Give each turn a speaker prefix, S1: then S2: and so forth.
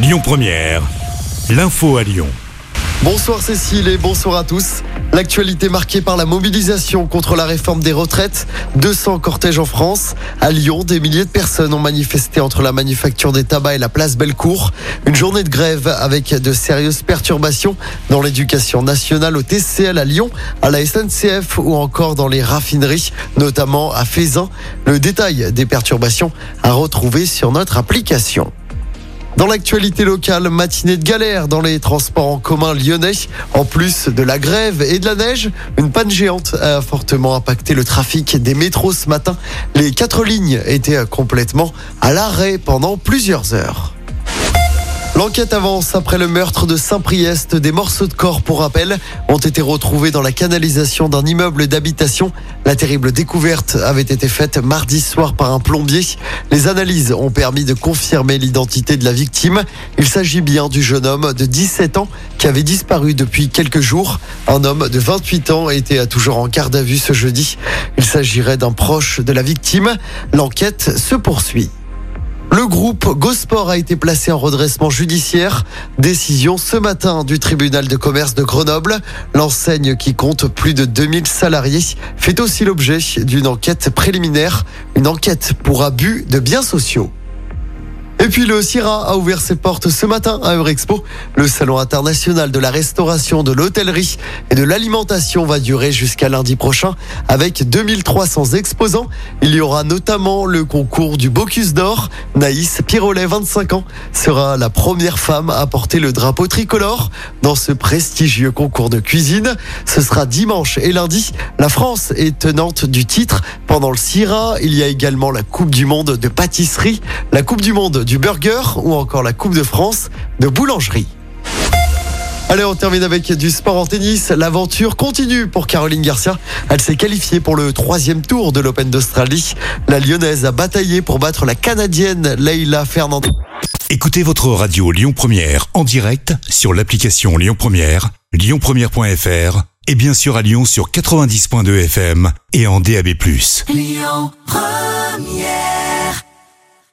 S1: Lyon Première, l'info à Lyon.
S2: Bonsoir Cécile et bonsoir à tous. L'actualité marquée par la mobilisation contre la réforme des retraites. 200 cortèges en France. À Lyon, des milliers de personnes ont manifesté entre la manufacture des tabacs et la place Bellecour. Une journée de grève avec de sérieuses perturbations dans l'éducation nationale au TCL à Lyon, à la SNCF ou encore dans les raffineries, notamment à Fézin. Le détail des perturbations à retrouver sur notre application. Dans l'actualité locale, matinée de galère dans les transports en commun lyonnais. En plus de la grève et de la neige, une panne géante a fortement impacté le trafic des métros ce matin. Les quatre lignes étaient complètement à l'arrêt pendant plusieurs heures. L'enquête avance après le meurtre de Saint-Priest. Des morceaux de corps, pour rappel, ont été retrouvés dans la canalisation d'un immeuble d'habitation. La terrible découverte avait été faite mardi soir par un plombier. Les analyses ont permis de confirmer l'identité de la victime. Il s'agit bien du jeune homme de 17 ans qui avait disparu depuis quelques jours. Un homme de 28 ans était toujours en garde à vue ce jeudi. Il s'agirait d'un proche de la victime. L'enquête se poursuit. Le groupe Gosport a été placé en redressement judiciaire. Décision ce matin du tribunal de commerce de Grenoble. L'enseigne qui compte plus de 2000 salariés fait aussi l'objet d'une enquête préliminaire, une enquête pour abus de biens sociaux. Et puis le CIRA a ouvert ses portes ce matin à Eurexpo. Le salon international de la restauration, de l'hôtellerie et de l'alimentation va durer jusqu'à lundi prochain avec 2300 exposants. Il y aura notamment le concours du Bocuse d'Or. Naïs Pirolet, 25 ans, sera la première femme à porter le drapeau tricolore dans ce prestigieux concours de cuisine. Ce sera dimanche et lundi. La France est tenante du titre. Pendant le CIRA, il y a également la Coupe du Monde de pâtisserie, la Coupe du Monde du burger ou encore la Coupe de France de boulangerie. Allez, on termine avec du sport en tennis. L'aventure continue pour Caroline Garcia. Elle s'est qualifiée pour le troisième tour de l'Open d'Australie. La Lyonnaise a bataillé pour battre la Canadienne Leila Fernandez.
S1: Écoutez votre radio Lyon Première en direct sur l'application Lyon Première, lyonpremière.fr et bien sûr à Lyon sur 90.2 FM et en DAB+.
S3: Lyon Première